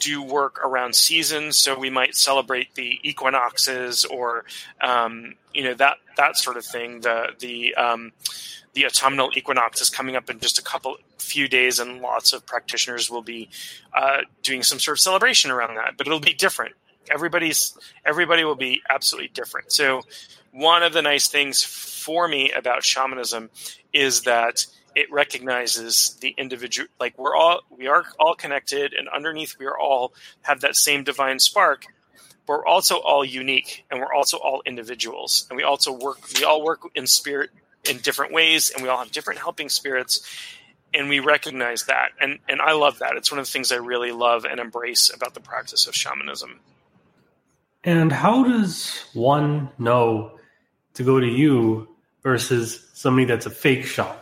do work around seasons, so we might celebrate the equinoxes or um, you know that that sort of thing. The the um, the autumnal equinox is coming up in just a couple few days, and lots of practitioners will be uh, doing some sort of celebration around that. But it'll be different. Everybody's everybody will be absolutely different. So one of the nice things for me about shamanism is that it recognizes the individual like we're all we are all connected and underneath we are all have that same divine spark but we're also all unique and we're also all individuals. And we also work we all work in spirit in different ways and we all have different helping spirits and we recognize that. And and I love that. It's one of the things I really love and embrace about the practice of shamanism. And how does one know to go to you versus somebody that's a fake shaman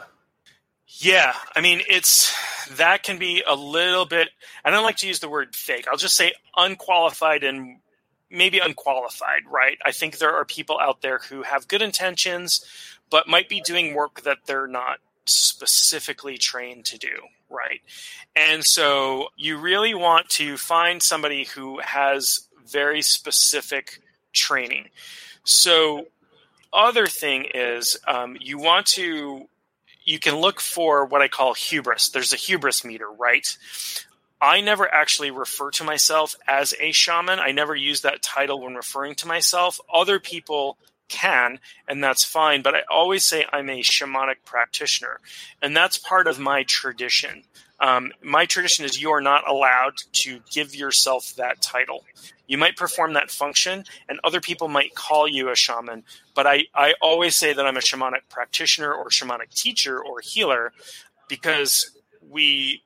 yeah I mean it's that can be a little bit I don't like to use the word fake I'll just say unqualified and maybe unqualified, right? I think there are people out there who have good intentions, but might be doing work that they're not specifically trained to do, right? And so you really want to find somebody who has very specific training. So, other thing is um, you want to you can look for what I call hubris. There's a hubris meter, right? I never actually refer to myself as a shaman. I never use that title when referring to myself. Other people can, and that's fine. But I always say I'm a shamanic practitioner, and that's part of my tradition. Um, my tradition is you are not allowed to give yourself that title. You might perform that function, and other people might call you a shaman. But I, I always say that I'm a shamanic practitioner or shamanic teacher or healer because we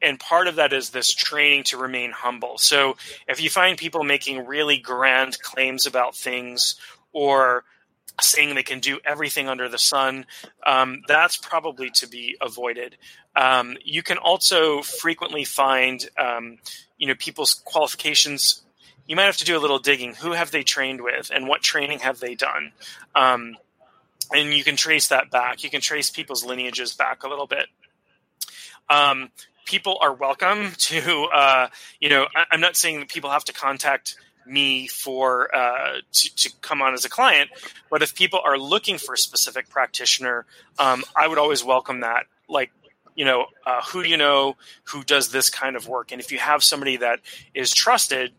and part of that is this training to remain humble. So if you find people making really grand claims about things or saying they can do everything under the sun, um, that's probably to be avoided. Um, you can also frequently find, um, you know, people's qualifications. You might have to do a little digging. Who have they trained with, and what training have they done? Um, and you can trace that back. You can trace people's lineages back a little bit. Um, people are welcome to, uh, you know, I, am not saying that people have to contact me for uh, to, to, come on as a client, but if people are looking for a specific practitioner, um, I would always welcome that. Like, you know, uh, who do you know who does this kind of work? And if you have somebody that is trusted,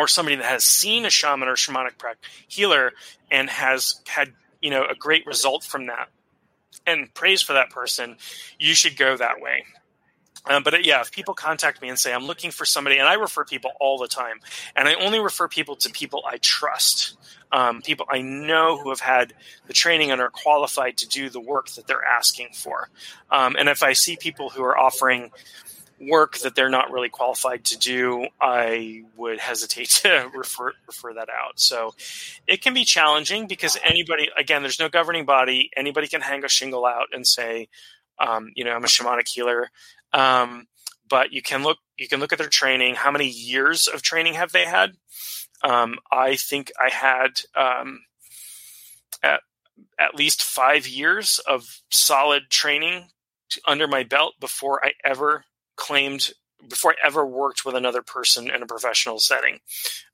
or somebody that has seen a shaman or shamanic healer and has had you know a great result from that and praise for that person, you should go that way. Um, but uh, yeah, if people contact me and say I'm looking for somebody, and I refer people all the time, and I only refer people to people I trust, um, people I know who have had the training and are qualified to do the work that they're asking for. Um, and if I see people who are offering work that they're not really qualified to do, I would hesitate to refer refer that out. So it can be challenging because anybody, again, there's no governing body. Anybody can hang a shingle out and say, um, you know, I'm a shamanic healer. Um, but you can look you can look at their training. How many years of training have they had? Um, I think I had um, at at least five years of solid training under my belt before I ever claimed before I ever worked with another person in a professional setting.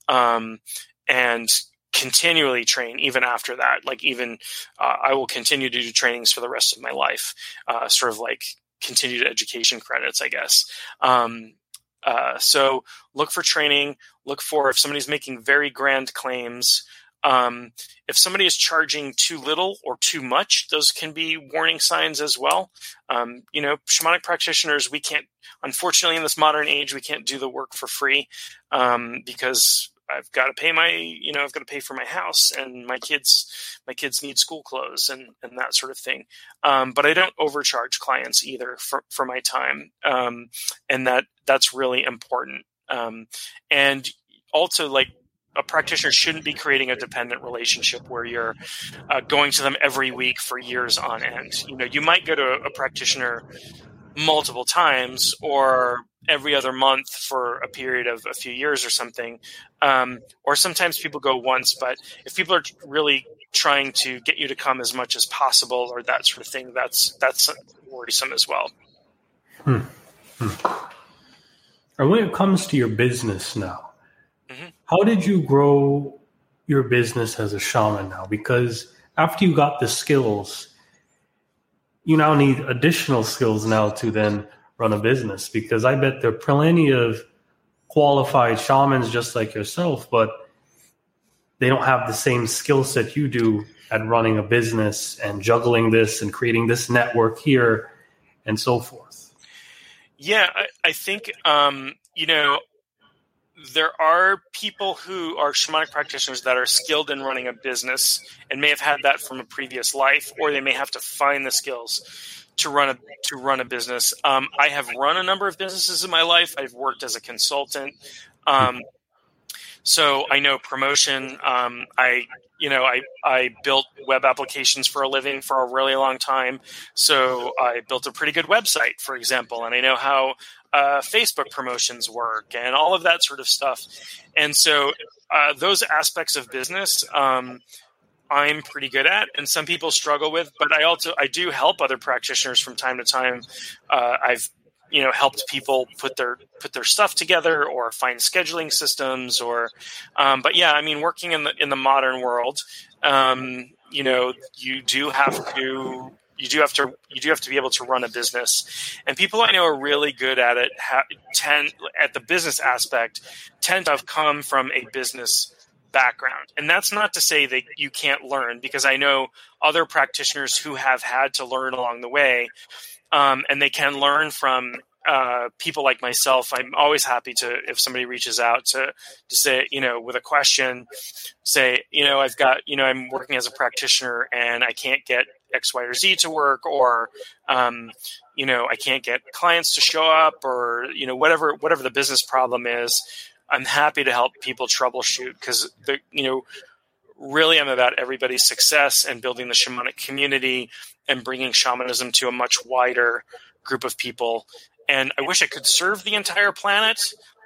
Um, and continually train even after that. Like even uh, I will continue to do trainings for the rest of my life, uh, sort of like continued education credits, I guess. Um, uh, so look for training. Look for if somebody's making very grand claims. Um, if somebody is charging too little or too much, those can be warning signs as well. Um, you know, shamanic practitioners, we can't, unfortunately, in this modern age, we can't do the work for free um, because I've got to pay my, you know, I've got to pay for my house and my kids, my kids need school clothes and, and that sort of thing. Um, but I don't overcharge clients either for, for my time. Um, and that, that's really important. Um, and also like a practitioner shouldn't be creating a dependent relationship where you're uh, going to them every week for years on end. You know, you might go to a, practitioner multiple times or every other month for a period of a few years or something. Um, or sometimes people go once, but if people are really trying to get you to come as much as possible or that sort of thing, that's that's worrisome as well. Hmm. Hmm. And when it comes to your business now. How did you grow your business as a shaman now? Because after you got the skills, you now need additional skills now to then run a business because I bet there are plenty of qualified shamans just like yourself, but they don't have the same skill set you do at running a business and juggling this and creating this network here and so forth. Yeah, I, I think um, you know there are people who are shamanic practitioners that are skilled in running a business and may have had that from a previous life, or they may have to find the skills to run a to run a business. Um, I have run a number of businesses in my life. I've worked as a consultant, um, so I know promotion. Um, I you know I I built web applications for a living for a really long time. So I built a pretty good website, for example, and I know how uh, Facebook promotions work and all of that sort of stuff. And so uh, those aspects of business. Um, I'm pretty good at, and some people struggle with. But I also I do help other practitioners from time to time. Uh, I've you know helped people put their put their stuff together or find scheduling systems or um, but yeah i mean working in the in the modern world um, you know you do have to you do have to you do have to be able to run a business and people i know are really good at it ha- tend at the business aspect tend to have come from a business background. And that's not to say that you can't learn, because I know other practitioners who have had to learn along the way, um, and they can learn from uh, people like myself. I'm always happy to if somebody reaches out to to say, you know, with a question, say, you know, I've got, you know, I'm working as a practitioner and I can't get X, Y, or Z to work, or um, you know, I can't get clients to show up, or you know, whatever whatever the business problem is. I'm happy to help people troubleshoot because the you know really I'm about everybody's success and building the shamanic community and bringing shamanism to a much wider group of people. And I wish I could serve the entire planet,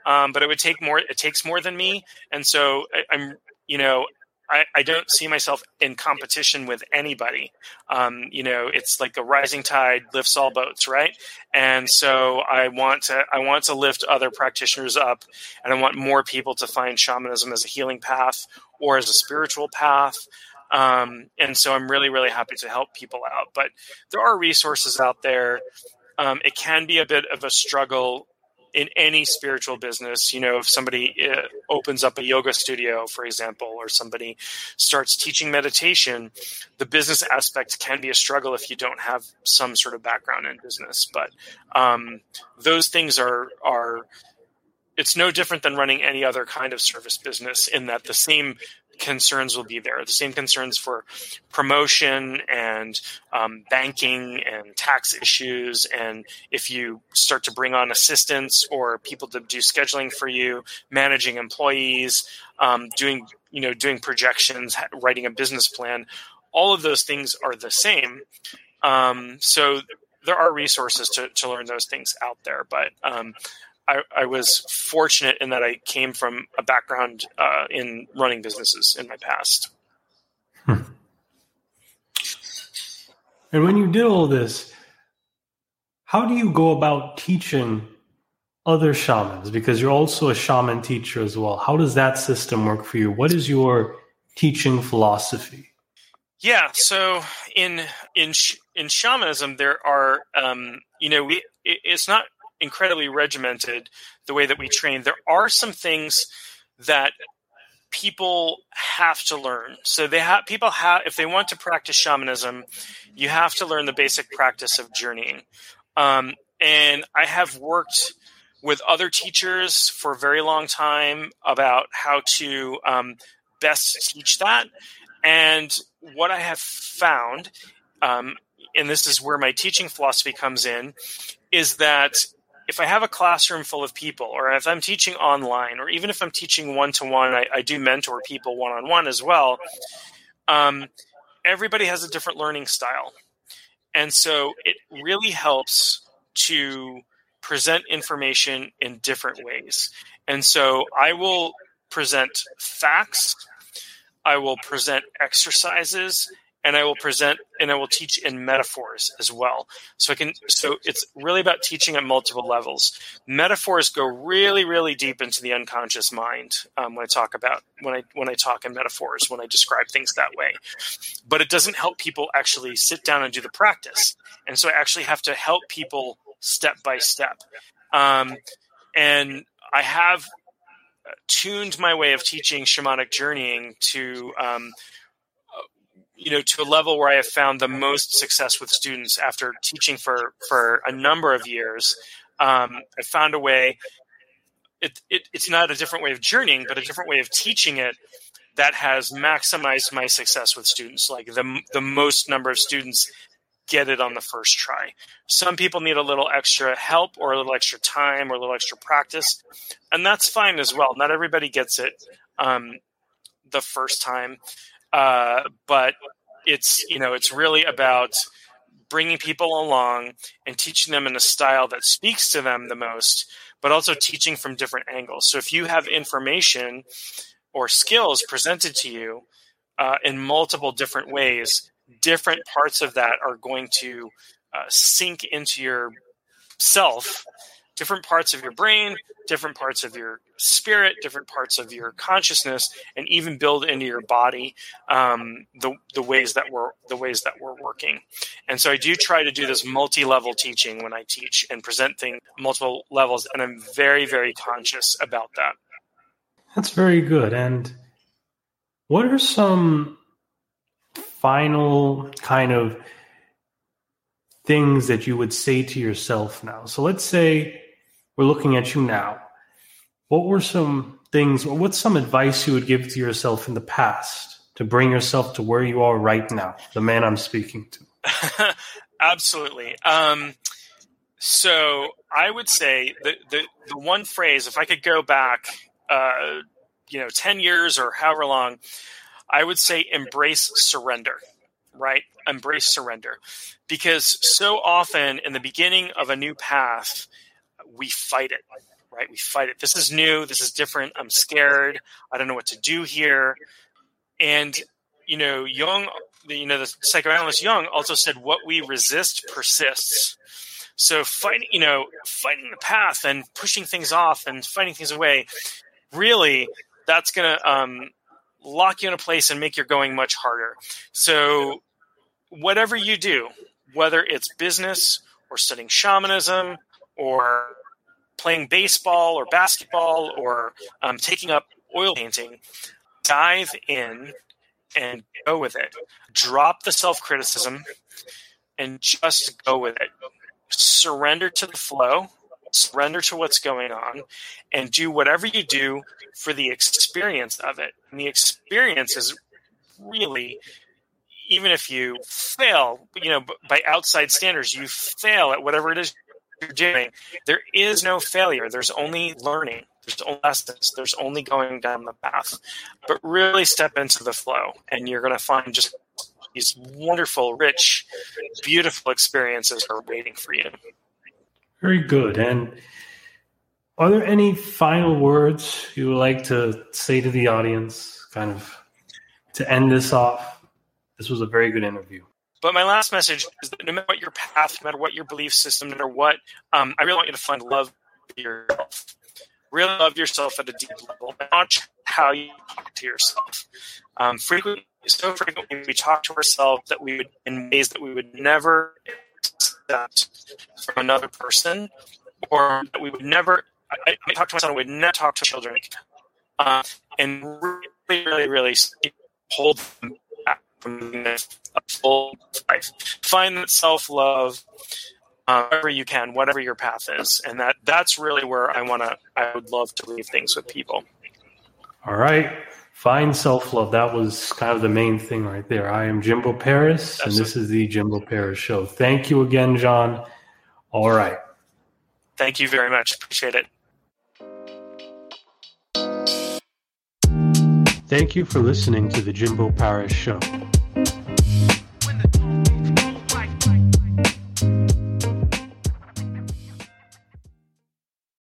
um, but it would take more. It takes more than me, and so I, I'm you know I, I, don't see myself in competition with anybody. Um, you know, it's like a rising tide lifts all boats, right? And so I want to I want to lift other practitioners up, and I want more people to find shamanism as a healing path or as a spiritual path. Um, and so I'm really really happy to help people out. But there are resources out there. Um, it can be a bit of a struggle in any spiritual business, you know, if somebody uh, opens up a yoga studio, for example, or somebody starts teaching meditation, the business aspect can be a struggle if you don't have some sort of background in business. But um, those things are are it's no different than running any other kind of service business in that the same concerns will be there. The same concerns for promotion and um, banking and tax issues. And if you start to bring on assistants or people to do scheduling for you, managing employees, um, doing you know doing projections, writing a business plan, all of those things are the same. Um, so there are resources to, to learn those things out there, but um, I, I, was fortunate in that I came from a background uh, in running businesses in my past. Hmm. And when you did all this, how do you go about teaching other shamans? Because you're also a shaman teacher as well. How does that system work for you? What is your teaching philosophy? Yeah, so in in in shamanism, there are um, you know we it, it's not incredibly regimented the way that we train. There are some things that people have to learn. So they have people have if they want to practice shamanism, you have to learn the basic practice of journeying. Um, and I have worked with other teachers for a very long time about how to um, best teach that. And what I have found, um, and this is where my teaching philosophy comes in, is that if I have a classroom full of people, or if I'm teaching online, or even if I'm teaching one to one, I do mentor people one on one as well. Um, everybody has a different learning style. And so it really helps to present information in different ways. And so I will present facts, I will present exercises, and I will present and I will teach in metaphors as well. So I can so it's really about teaching at multiple levels. Metaphors go really really deep into the unconscious mind um, when I talk about when I when I talk in metaphors when I describe things that way. But it doesn't help people actually sit down and do the practice. And so I actually have to help people step by step. Um, and I have tuned my way of teaching shamanic journeying to um, you know to a level where I have found the most success with students after teaching for for a number of years. Um, I found a way. it, it, it's not a different way of journeying, but a different way of teaching it that has maximized my success with students. Like the the most number of students get it on the first try. Some people need a little extra help or a little extra time or a little extra practice, and that's fine as well. Not everybody gets it um, the first time, uh, but it's you know it's really about bringing people along and teaching them in a style that speaks to them the most, but also teaching from different angles. So if you have information or skills presented to you uh, in multiple different ways, different parts of that are going to uh, sink into your self different parts of your brain different parts of your spirit different parts of your consciousness and even build into your body um, the, the ways that we're the ways that we're working. And so i do try to do this multi-level teaching when i teach and present things multiple levels and i'm very very conscious about that. That's very good. And what are some final kind of things that you would say to yourself now? So let's say we're looking at you now. What were some things, or what's some advice you would give to yourself in the past to bring yourself to where you are right now, the man I'm speaking to? Absolutely. Um, so I would say the, the, the one phrase, if I could go back, uh, you know, 10 years or however long, I would say embrace surrender, right? Embrace surrender. Because so often in the beginning of a new path, we fight it, right? We fight it. This is new. This is different. I'm scared. I don't know what to do here. And, you know, Jung, you know, the psychoanalyst Jung also said, what we resist persists. So fighting, you know, fighting the path and pushing things off and fighting things away, really, that's going to um, lock you in a place and make your going much harder. So, whatever you do, whether it's business or studying shamanism or playing baseball or basketball or um, taking up oil painting, dive in and go with it. Drop the self criticism and just go with it. Surrender to the flow surrender to what's going on and do whatever you do for the experience of it. And the experience is really, even if you fail, you know, by outside standards, you fail at whatever it is you're doing. There is no failure. There's only learning. There's only lessons. There's only going down the path. But really step into the flow, and you're going to find just these wonderful, rich, beautiful experiences are waiting for you. Very good. And are there any final words you would like to say to the audience, kind of to end this off? This was a very good interview. But my last message is that no matter what your path, no matter what your belief system, no matter what, um, I really want you to find love for yourself. Really love yourself at a deep level. Watch how you talk to yourself. Um, frequently, so frequently, we talk to ourselves that we would in ways that we would never that from another person, or that we would never. I, I talk to my son. We would never talk to children, uh, and really, really, really hold them full life. Find that self love. Uh, wherever you can, whatever your path is, and that that's really where I want to. I would love to leave things with people. All right. Find self love. That was kind of the main thing right there. I am Jimbo Paris, Absolutely. and this is the Jimbo Paris Show. Thank you again, John. All right. Thank you very much. Appreciate it. Thank you for listening to the Jimbo Paris Show.